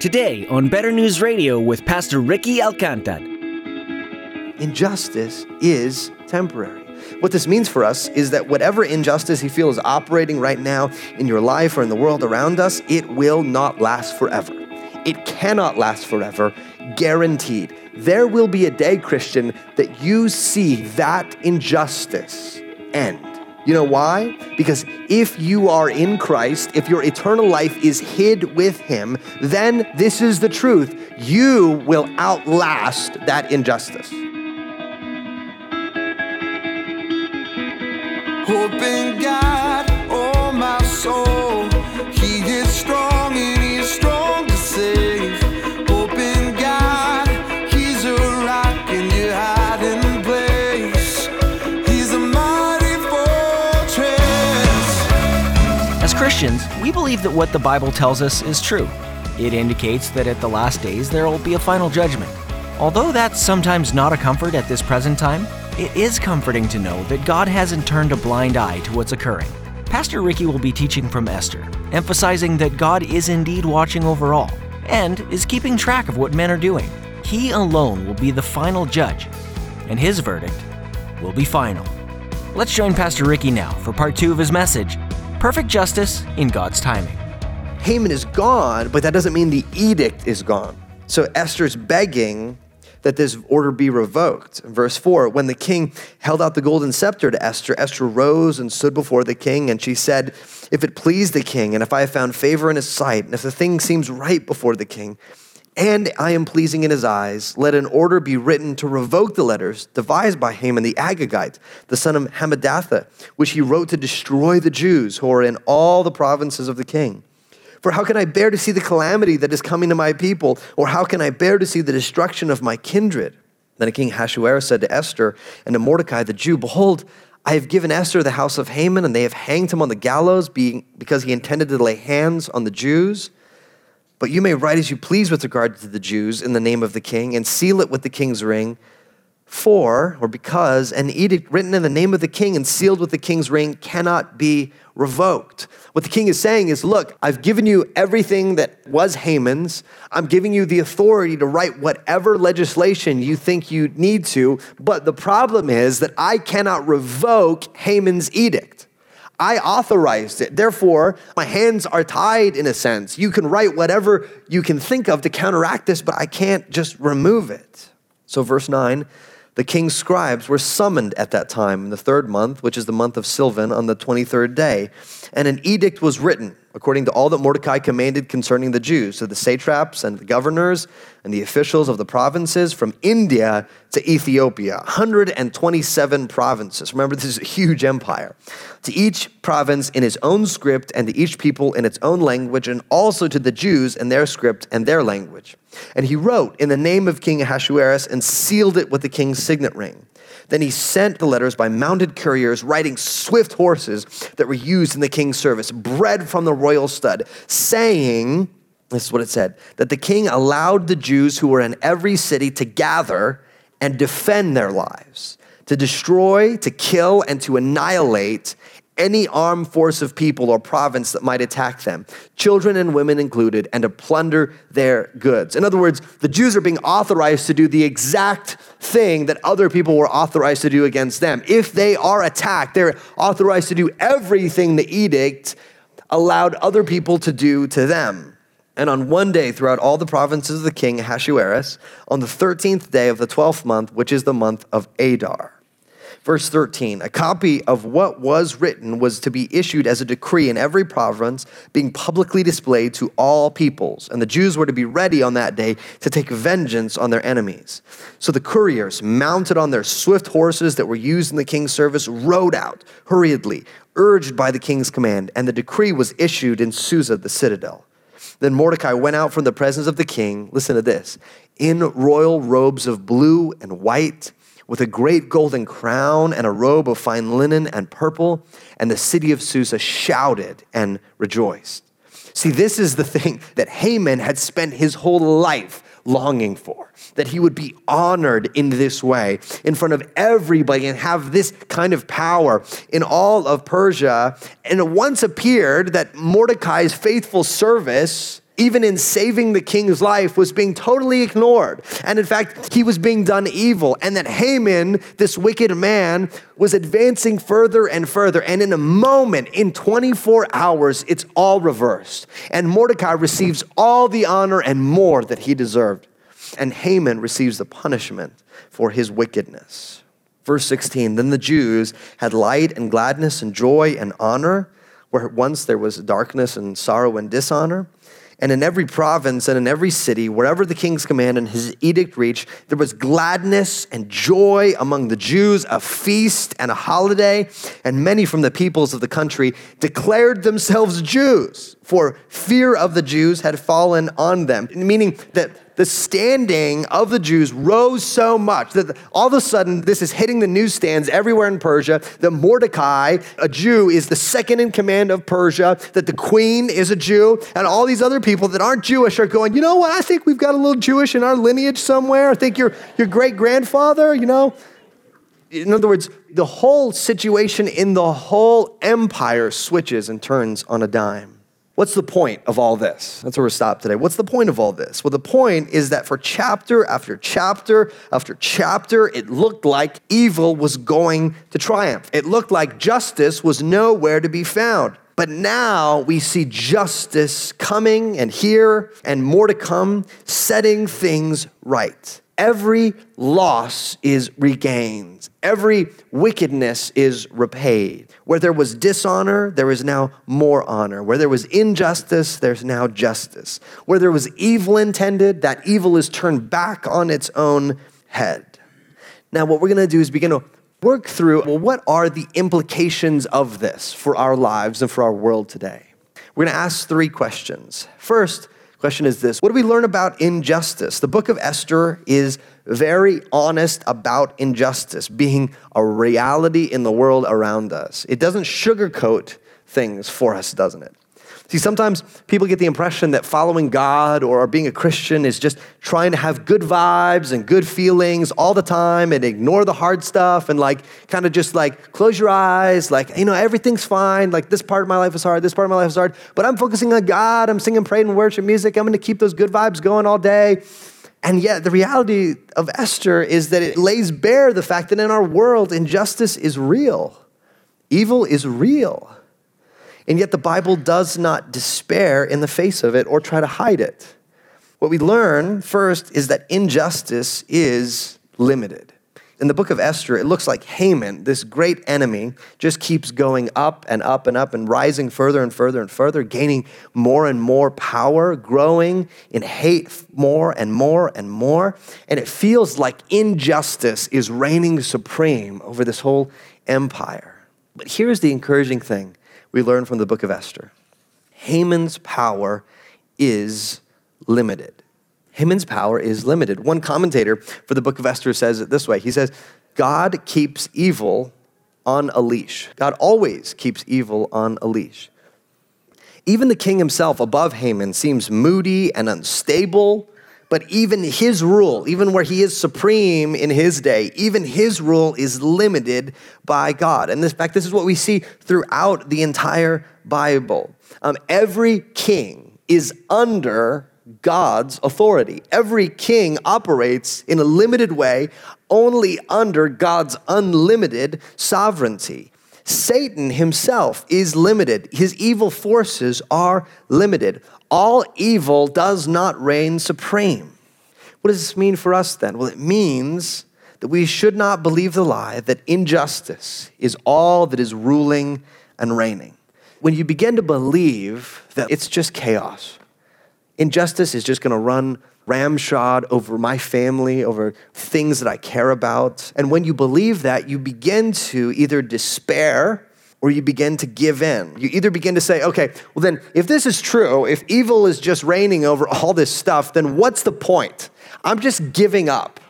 Today on Better News Radio with Pastor Ricky Alcantar. Injustice is temporary. What this means for us is that whatever injustice you feel is operating right now in your life or in the world around us, it will not last forever. It cannot last forever, guaranteed. There will be a day, Christian, that you see that injustice end. You know why? Because if you are in Christ, if your eternal life is hid with Him, then this is the truth. You will outlast that injustice. Hope believe that what the Bible tells us is true. It indicates that at the last days there will be a final judgment. Although that's sometimes not a comfort at this present time, it is comforting to know that God hasn't turned a blind eye to what's occurring. Pastor Ricky will be teaching from Esther, emphasizing that God is indeed watching over all and is keeping track of what men are doing. He alone will be the final judge, and his verdict will be final. Let's join Pastor Ricky now for part two of his message Perfect Justice in God's Timing. Haman is gone, but that doesn't mean the edict is gone. So Esther's begging that this order be revoked. In verse 4, when the king held out the golden scepter to Esther, Esther rose and stood before the king, and she said, If it please the king, and if I have found favor in his sight, and if the thing seems right before the king, and I am pleasing in his eyes, let an order be written to revoke the letters devised by Haman the Agagite, the son of Hammedatha, which he wrote to destroy the Jews who are in all the provinces of the king. For how can I bear to see the calamity that is coming to my people? Or how can I bear to see the destruction of my kindred? Then King Ahasuerus said to Esther and to Mordecai the Jew, Behold, I have given Esther the house of Haman, and they have hanged him on the gallows being, because he intended to lay hands on the Jews. But you may write as you please with regard to the Jews in the name of the king, and seal it with the king's ring. For, or because, an edict written in the name of the king and sealed with the king's ring cannot be revoked. What the king is saying is, look, I've given you everything that was Haman's. I'm giving you the authority to write whatever legislation you think you need to, but the problem is that I cannot revoke Haman's edict. I authorized it. Therefore, my hands are tied in a sense. You can write whatever you can think of to counteract this, but I can't just remove it. So, verse 9 the king's scribes were summoned at that time in the third month, which is the month of Sivan, on the 23rd day. And an edict was written according to all that Mordecai commanded concerning the Jews, to the satraps and the governors and the officials of the provinces from India to Ethiopia, 127 provinces. Remember, this is a huge empire. To each province in his own script, and to each people in its own language, and also to the Jews in their script and their language. And he wrote in the name of King Ahasuerus and sealed it with the king's signet ring. Then he sent the letters by mounted couriers riding swift horses that were used in the king's service, bred from the royal stud, saying, This is what it said, that the king allowed the Jews who were in every city to gather and defend their lives, to destroy, to kill, and to annihilate any armed force of people or province that might attack them, children and women included, and to plunder their goods. In other words, the Jews are being authorized to do the exact thing that other people were authorized to do against them. If they are attacked, they're authorized to do everything the edict allowed other people to do to them. And on one day throughout all the provinces of the king Ahasuerus, on the 13th day of the 12th month, which is the month of Adar. Verse 13 A copy of what was written was to be issued as a decree in every province, being publicly displayed to all peoples. And the Jews were to be ready on that day to take vengeance on their enemies. So the couriers, mounted on their swift horses that were used in the king's service, rode out hurriedly, urged by the king's command. And the decree was issued in Susa, the citadel. Then Mordecai went out from the presence of the king, listen to this, in royal robes of blue and white with a great golden crown and a robe of fine linen and purple, and the city of Susa shouted and rejoiced. See, this is the thing that Haman had spent his whole life longing for that he would be honored in this way in front of everybody and have this kind of power in all of Persia. And it once appeared that Mordecai's faithful service even in saving the king's life, was being totally ignored. And in fact, he was being done evil. And that Haman, this wicked man, was advancing further and further. And in a moment, in 24 hours, it's all reversed. And Mordecai receives all the honor and more that he deserved. And Haman receives the punishment for his wickedness. Verse 16 Then the Jews had light and gladness and joy and honor, where once there was darkness and sorrow and dishonor. And in every province and in every city, wherever the king's command and his edict reached, there was gladness and joy among the Jews, a feast and a holiday. And many from the peoples of the country declared themselves Jews, for fear of the Jews had fallen on them. Meaning that the standing of the Jews rose so much that all of a sudden this is hitting the newsstands everywhere in Persia that Mordecai, a Jew, is the second in command of Persia, that the queen is a Jew, and all these other people that aren't Jewish are going, you know what, I think we've got a little Jewish in our lineage somewhere. I think your, your great grandfather, you know. In other words, the whole situation in the whole empire switches and turns on a dime. What's the point of all this? That's where we're stopped today. What's the point of all this? Well, the point is that for chapter after chapter after chapter, it looked like evil was going to triumph. It looked like justice was nowhere to be found. But now we see justice coming and here and more to come, setting things right every loss is regained, every wickedness is repaid. Where there was dishonor, there is now more honor. Where there was injustice, there's now justice. Where there was evil intended, that evil is turned back on its own head. Now, what we're going to do is begin to work through well, what are the implications of this for our lives and for our world today? We're going to ask three questions. First, Question is this What do we learn about injustice? The book of Esther is very honest about injustice being a reality in the world around us. It doesn't sugarcoat things for us, doesn't it? See, sometimes people get the impression that following God or being a Christian is just trying to have good vibes and good feelings all the time and ignore the hard stuff and like kind of just like close your eyes, like, you know, everything's fine. Like this part of my life is hard, this part of my life is hard, but I'm focusing on God. I'm singing praying, and worship music. I'm going to keep those good vibes going all day. And yet, the reality of Esther is that it lays bare the fact that in our world, injustice is real, evil is real. And yet the Bible does not despair in the face of it or try to hide it. What we learn first is that injustice is limited. In the book of Esther, it looks like Haman, this great enemy, just keeps going up and up and up and rising further and further and further, gaining more and more power, growing in hate more and more and more. And it feels like injustice is reigning supreme over this whole empire. But here's the encouraging thing we learn from the book of Esther Haman's power is limited. Haman's power is limited. One commentator for the book of Esther says it this way He says, God keeps evil on a leash. God always keeps evil on a leash. Even the king himself above Haman seems moody and unstable but even his rule, even where he is supreme in his day, even his rule is limited by God. And in fact, this is what we see throughout the entire Bible. Um, every king is under God's authority. Every king operates in a limited way, only under God's unlimited sovereignty. Satan himself is limited. His evil forces are limited all evil does not reign supreme. What does this mean for us then? Well, it means that we should not believe the lie that injustice is all that is ruling and reigning. When you begin to believe that it's just chaos, injustice is just going to run ramshod over my family, over things that I care about. And when you believe that, you begin to either despair or you begin to give in. You either begin to say, okay, well, then, if this is true, if evil is just reigning over all this stuff, then what's the point? I'm just giving up.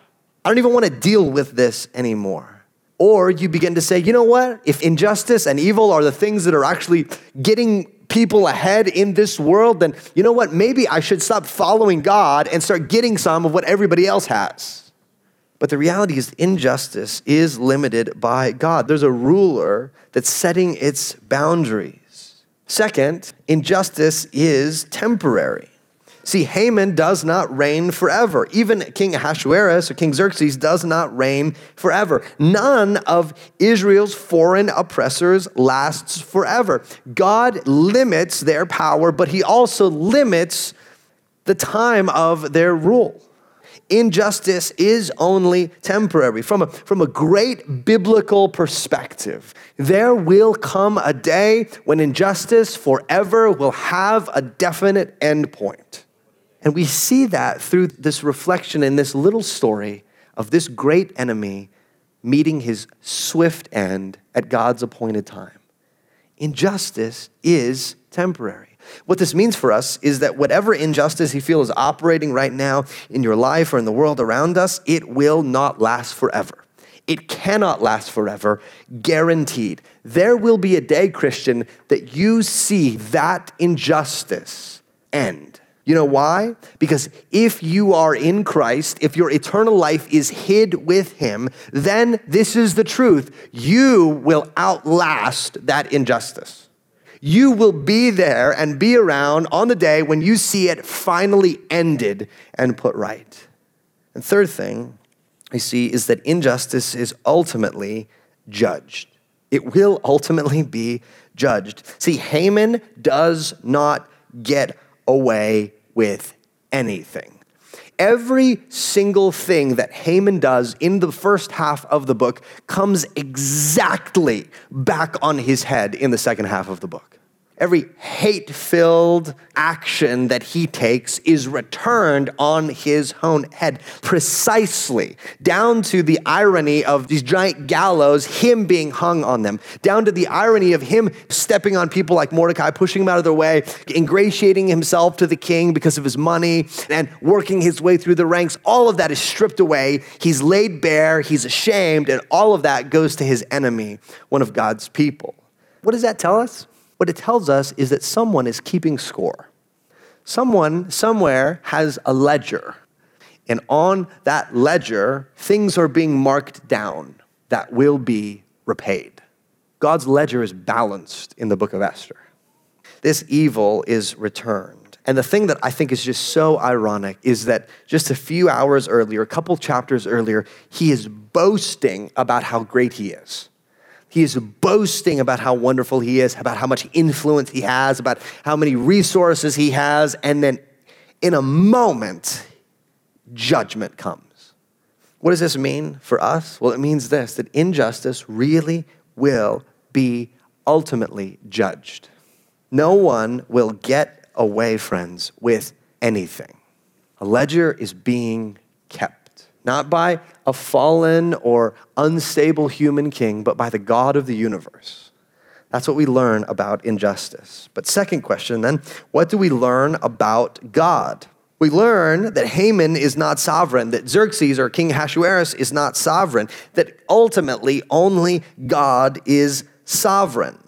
I don't even want to deal with this anymore. Or you begin to say, you know what? If injustice and evil are the things that are actually getting people ahead in this world, then you know what? Maybe I should stop following God and start getting some of what everybody else has. But the reality is, injustice is limited by God. There's a ruler that's setting its boundaries. Second, injustice is temporary. See, Haman does not reign forever. Even King Ahasuerus or King Xerxes does not reign forever. None of Israel's foreign oppressors lasts forever. God limits their power, but he also limits the time of their rule. Injustice is only temporary. From a, from a great biblical perspective, there will come a day when injustice forever will have a definite endpoint. And we see that through this reflection in this little story of this great enemy meeting his swift end at God's appointed time. Injustice is temporary. What this means for us is that whatever injustice you feel is operating right now in your life or in the world around us, it will not last forever. It cannot last forever, guaranteed. There will be a day, Christian, that you see that injustice end. You know why? Because if you are in Christ, if your eternal life is hid with Him, then this is the truth. You will outlast that injustice. You will be there and be around on the day when you see it finally ended and put right. And third thing we see is that injustice is ultimately judged. It will ultimately be judged. See, Haman does not get away with anything. Every single thing that Haman does in the first half of the book comes exactly back on his head in the second half of the book. Every hate filled action that he takes is returned on his own head, precisely down to the irony of these giant gallows, him being hung on them, down to the irony of him stepping on people like Mordecai, pushing them out of their way, ingratiating himself to the king because of his money, and working his way through the ranks. All of that is stripped away. He's laid bare, he's ashamed, and all of that goes to his enemy, one of God's people. What does that tell us? What it tells us is that someone is keeping score. Someone somewhere has a ledger. And on that ledger, things are being marked down that will be repaid. God's ledger is balanced in the book of Esther. This evil is returned. And the thing that I think is just so ironic is that just a few hours earlier, a couple chapters earlier, he is boasting about how great he is. He is boasting about how wonderful he is, about how much influence he has, about how many resources he has, and then in a moment, judgment comes. What does this mean for us? Well, it means this that injustice really will be ultimately judged. No one will get away, friends, with anything. A ledger is being kept, not by a fallen or unstable human king, but by the God of the universe. That's what we learn about injustice. But, second question then, what do we learn about God? We learn that Haman is not sovereign, that Xerxes or King Ahasuerus is not sovereign, that ultimately only God is sovereign.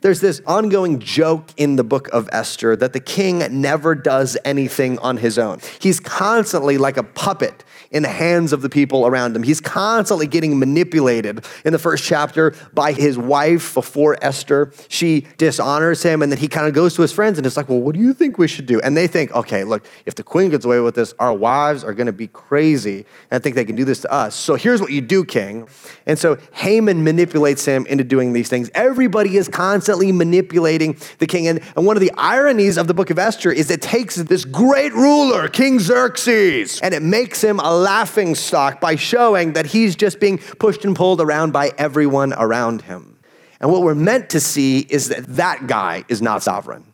There's this ongoing joke in the book of Esther that the king never does anything on his own. He's constantly like a puppet in the hands of the people around him. He's constantly getting manipulated in the first chapter by his wife before Esther. She dishonors him, and then he kind of goes to his friends and is like, Well, what do you think we should do? And they think, Okay, look, if the queen gets away with this, our wives are going to be crazy and think they can do this to us. So here's what you do, king. And so Haman manipulates him into doing these things. Everybody is constantly manipulating the king. And, and one of the ironies of the book of Esther is it takes this great ruler, King Xerxes, and it makes him a laughing stock by showing that he's just being pushed and pulled around by everyone around him. And what we're meant to see is that that guy is not sovereign.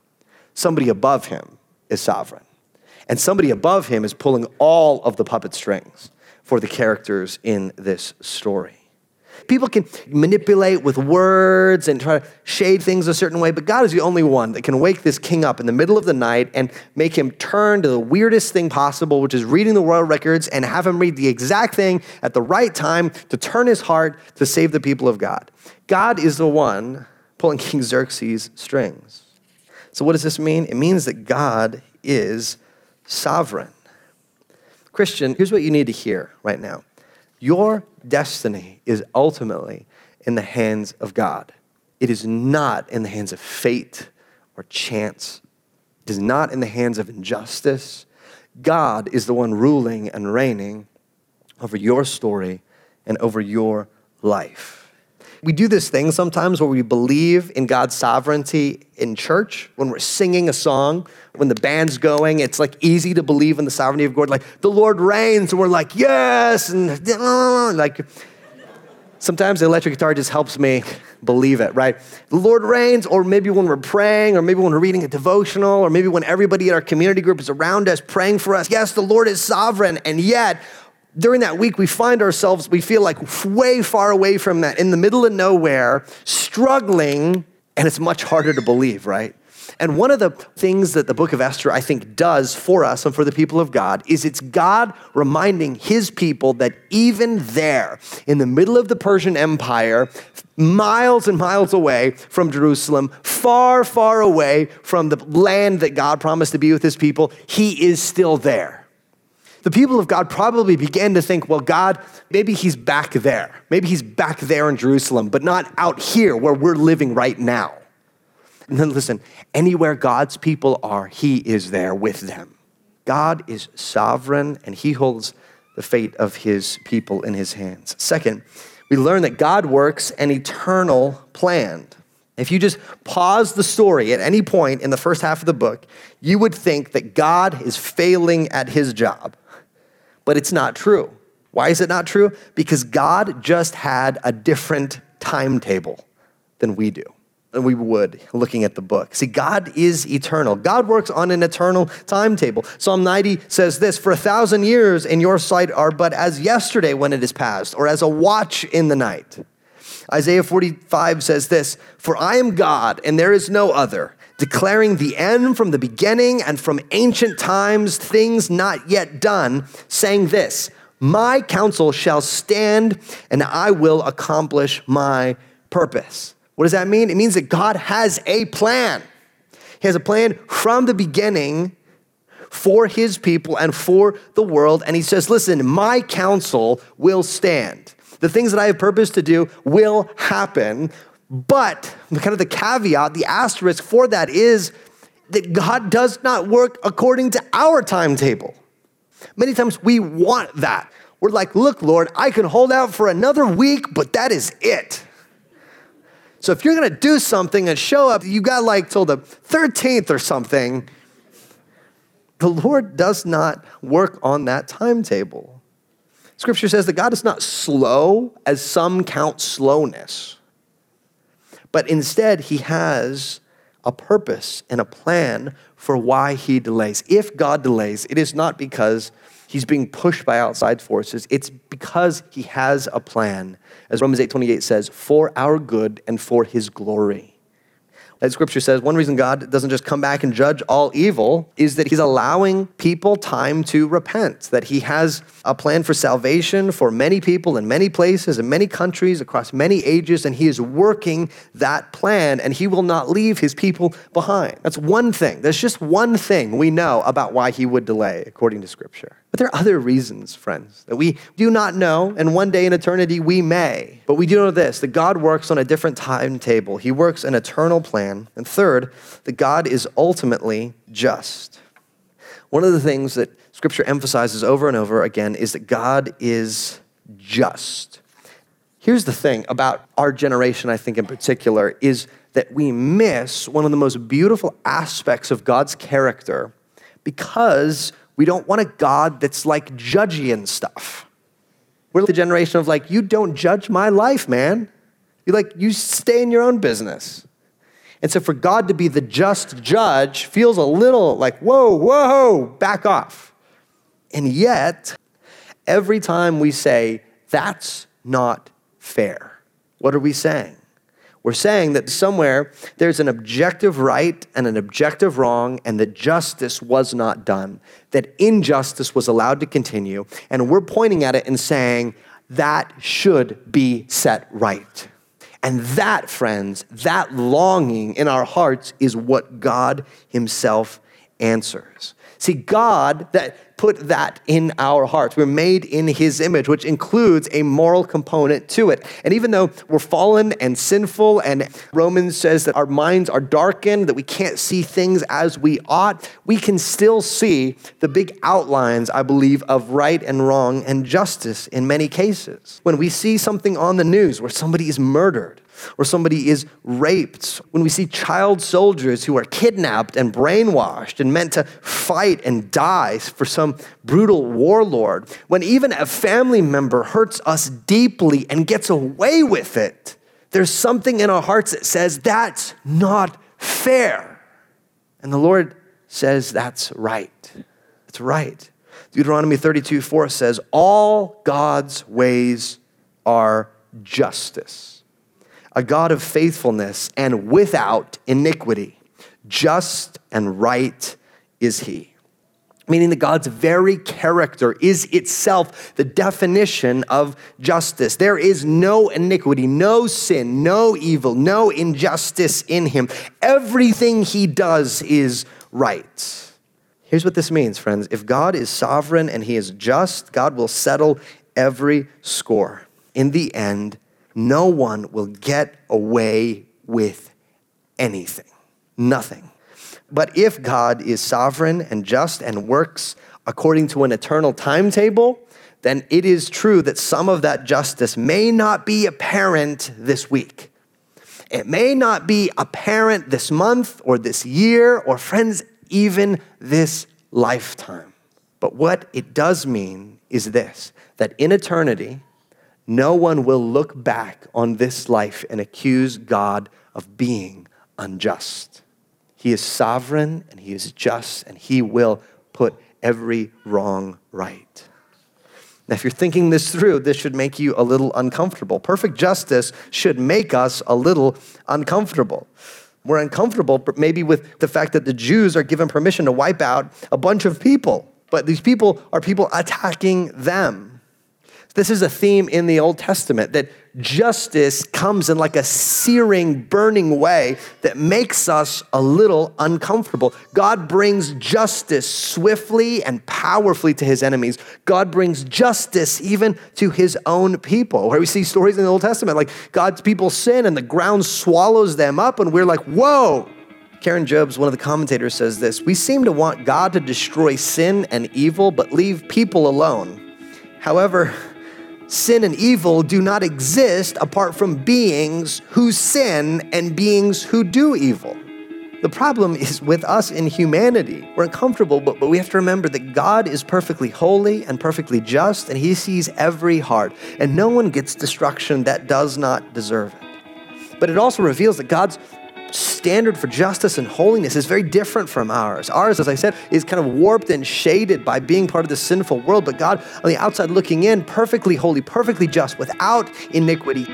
Somebody above him is sovereign. And somebody above him is pulling all of the puppet strings for the characters in this story. People can manipulate with words and try to shade things a certain way, but God is the only one that can wake this king up in the middle of the night and make him turn to the weirdest thing possible, which is reading the royal records and have him read the exact thing at the right time to turn his heart to save the people of God. God is the one pulling King Xerxes' strings. So, what does this mean? It means that God is sovereign. Christian, here's what you need to hear right now your destiny is ultimately in the hands of God. It is not in the hands of fate or chance. It is not in the hands of injustice. God is the one ruling and reigning over your story and over your life. We do this thing sometimes where we believe in God's sovereignty in church when we're singing a song, when the band's going. It's like easy to believe in the sovereignty of God. Like the Lord reigns, and we're like, yes, and like sometimes the electric guitar just helps me believe it, right? The Lord reigns, or maybe when we're praying, or maybe when we're reading a devotional, or maybe when everybody in our community group is around us praying for us. Yes, the Lord is sovereign, and yet during that week, we find ourselves, we feel like way far away from that, in the middle of nowhere, struggling, and it's much harder to believe, right? And one of the things that the book of Esther, I think, does for us and for the people of God is it's God reminding his people that even there, in the middle of the Persian Empire, miles and miles away from Jerusalem, far, far away from the land that God promised to be with his people, he is still there the people of God probably began to think, well, God, maybe he's back there. Maybe he's back there in Jerusalem, but not out here where we're living right now. And then listen, anywhere God's people are, he is there with them. God is sovereign and he holds the fate of his people in his hands. Second, we learn that God works an eternal plan. If you just pause the story at any point in the first half of the book, you would think that God is failing at his job but it's not true. Why is it not true? Because God just had a different timetable than we do, than we would looking at the book. See, God is eternal. God works on an eternal timetable. Psalm 90 says this For a thousand years in your sight are but as yesterday when it is past, or as a watch in the night. Isaiah 45 says this For I am God, and there is no other declaring the end from the beginning and from ancient times, things not yet done, saying this My counsel shall stand, and I will accomplish my purpose. What does that mean? It means that God has a plan. He has a plan from the beginning for his people and for the world. And he says, Listen, my counsel will stand. The things that I have purpose to do will happen but kind of the caveat, the asterisk for that is that God does not work according to our timetable. Many times we want that. We're like, look, Lord, I can hold out for another week, but that is it. So if you're gonna do something and show up, you got like till the 13th or something. The Lord does not work on that timetable. Scripture says that God is not slow as some count slowness but instead, he has a purpose and a plan for why he delays. If God delays, it is not because he's being pushed by outside forces, it's because he has a plan. As Romans 8:28 says, for our good and for his glory. As scripture says, one reason God doesn't just come back and judge all evil is that he's allowing people time to repent, that he has a plan for salvation for many people in many places, in many countries, across many ages, and he is working that plan and he will not leave his people behind. That's one thing. There's just one thing we know about why he would delay, according to scripture. But there are other reasons, friends, that we do not know, and one day in eternity we may. But we do know this that God works on a different timetable, He works an eternal plan. And third, that God is ultimately just. One of the things that Scripture emphasizes over and over again is that God is just. Here's the thing about our generation, I think in particular, is that we miss one of the most beautiful aspects of God's character because we don't want a God that's like judgy and stuff. We're the generation of like, you don't judge my life, man. You like, you stay in your own business. And so for God to be the just judge feels a little like, whoa, whoa, back off. And yet, every time we say, that's not fair, what are we saying? We're saying that somewhere there's an objective right and an objective wrong, and that justice was not done, that injustice was allowed to continue. And we're pointing at it and saying, that should be set right. And that, friends, that longing in our hearts is what God Himself answers. See, God that put that in our hearts. We're made in his image, which includes a moral component to it. And even though we're fallen and sinful, and Romans says that our minds are darkened, that we can't see things as we ought, we can still see the big outlines, I believe, of right and wrong and justice in many cases. When we see something on the news where somebody is murdered, or somebody is raped, when we see child soldiers who are kidnapped and brainwashed and meant to fight and die for some brutal warlord, when even a family member hurts us deeply and gets away with it, there's something in our hearts that says that's not fair. And the Lord says that's right. It's right. Deuteronomy 32 4 says, All God's ways are justice a God of faithfulness and without iniquity. Just and right is he. Meaning that God's very character is itself the definition of justice. There is no iniquity, no sin, no evil, no injustice in him. Everything he does is right. Here's what this means, friends. If God is sovereign and he is just, God will settle every score. In the end, no one will get away with anything. Nothing. But if God is sovereign and just and works according to an eternal timetable, then it is true that some of that justice may not be apparent this week. It may not be apparent this month or this year or, friends, even this lifetime. But what it does mean is this that in eternity, no one will look back on this life and accuse God of being unjust. He is sovereign and he is just and he will put every wrong right. Now, if you're thinking this through, this should make you a little uncomfortable. Perfect justice should make us a little uncomfortable. We're uncomfortable maybe with the fact that the Jews are given permission to wipe out a bunch of people, but these people are people attacking them. This is a theme in the Old Testament that justice comes in like a searing, burning way that makes us a little uncomfortable. God brings justice swiftly and powerfully to his enemies. God brings justice even to his own people. Where we see stories in the Old Testament like God's people sin and the ground swallows them up, and we're like, whoa. Karen Jobes, one of the commentators, says this We seem to want God to destroy sin and evil, but leave people alone. However, sin and evil do not exist apart from beings who sin and beings who do evil. The problem is with us in humanity. We're uncomfortable, but, but we have to remember that God is perfectly holy and perfectly just, and He sees every heart, and no one gets destruction that does not deserve it. But it also reveals that God's standard for justice and holiness is very different from ours. Ours, as I said, is kind of warped and shaded by being part of the sinful world, but God, on the outside looking in, perfectly holy, perfectly just, without iniquity.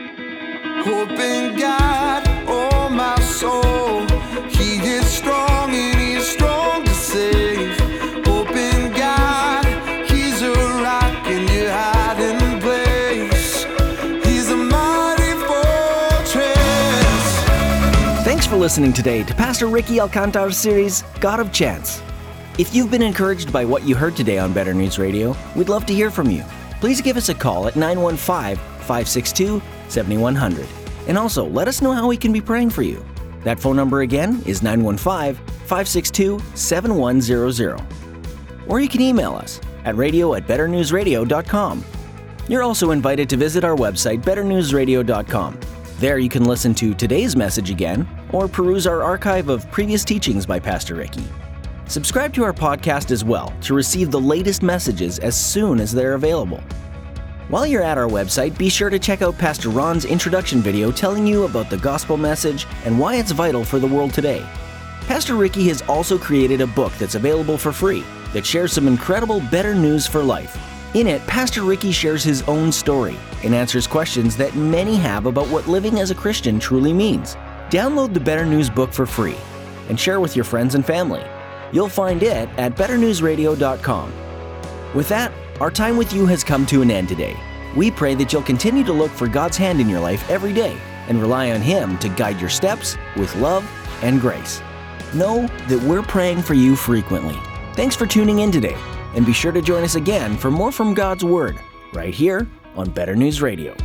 Listening today to Pastor Ricky Alcantar's series, God of Chance. If you've been encouraged by what you heard today on Better News Radio, we'd love to hear from you. Please give us a call at 915 562 7100. And also, let us know how we can be praying for you. That phone number again is 915 562 7100. Or you can email us at radio at betternewsradio.com. You're also invited to visit our website, betternewsradio.com. There you can listen to today's message again or peruse our archive of previous teachings by Pastor Ricky. Subscribe to our podcast as well to receive the latest messages as soon as they're available. While you're at our website, be sure to check out Pastor Ron's introduction video telling you about the gospel message and why it's vital for the world today. Pastor Ricky has also created a book that's available for free that shares some incredible better news for life. In it, Pastor Ricky shares his own story and answers questions that many have about what living as a Christian truly means. Download the Better News book for free and share with your friends and family. You'll find it at betternewsradio.com. With that, our time with you has come to an end today. We pray that you'll continue to look for God's hand in your life every day and rely on Him to guide your steps with love and grace. Know that we're praying for you frequently. Thanks for tuning in today. And be sure to join us again for more from God's Word, right here on Better News Radio.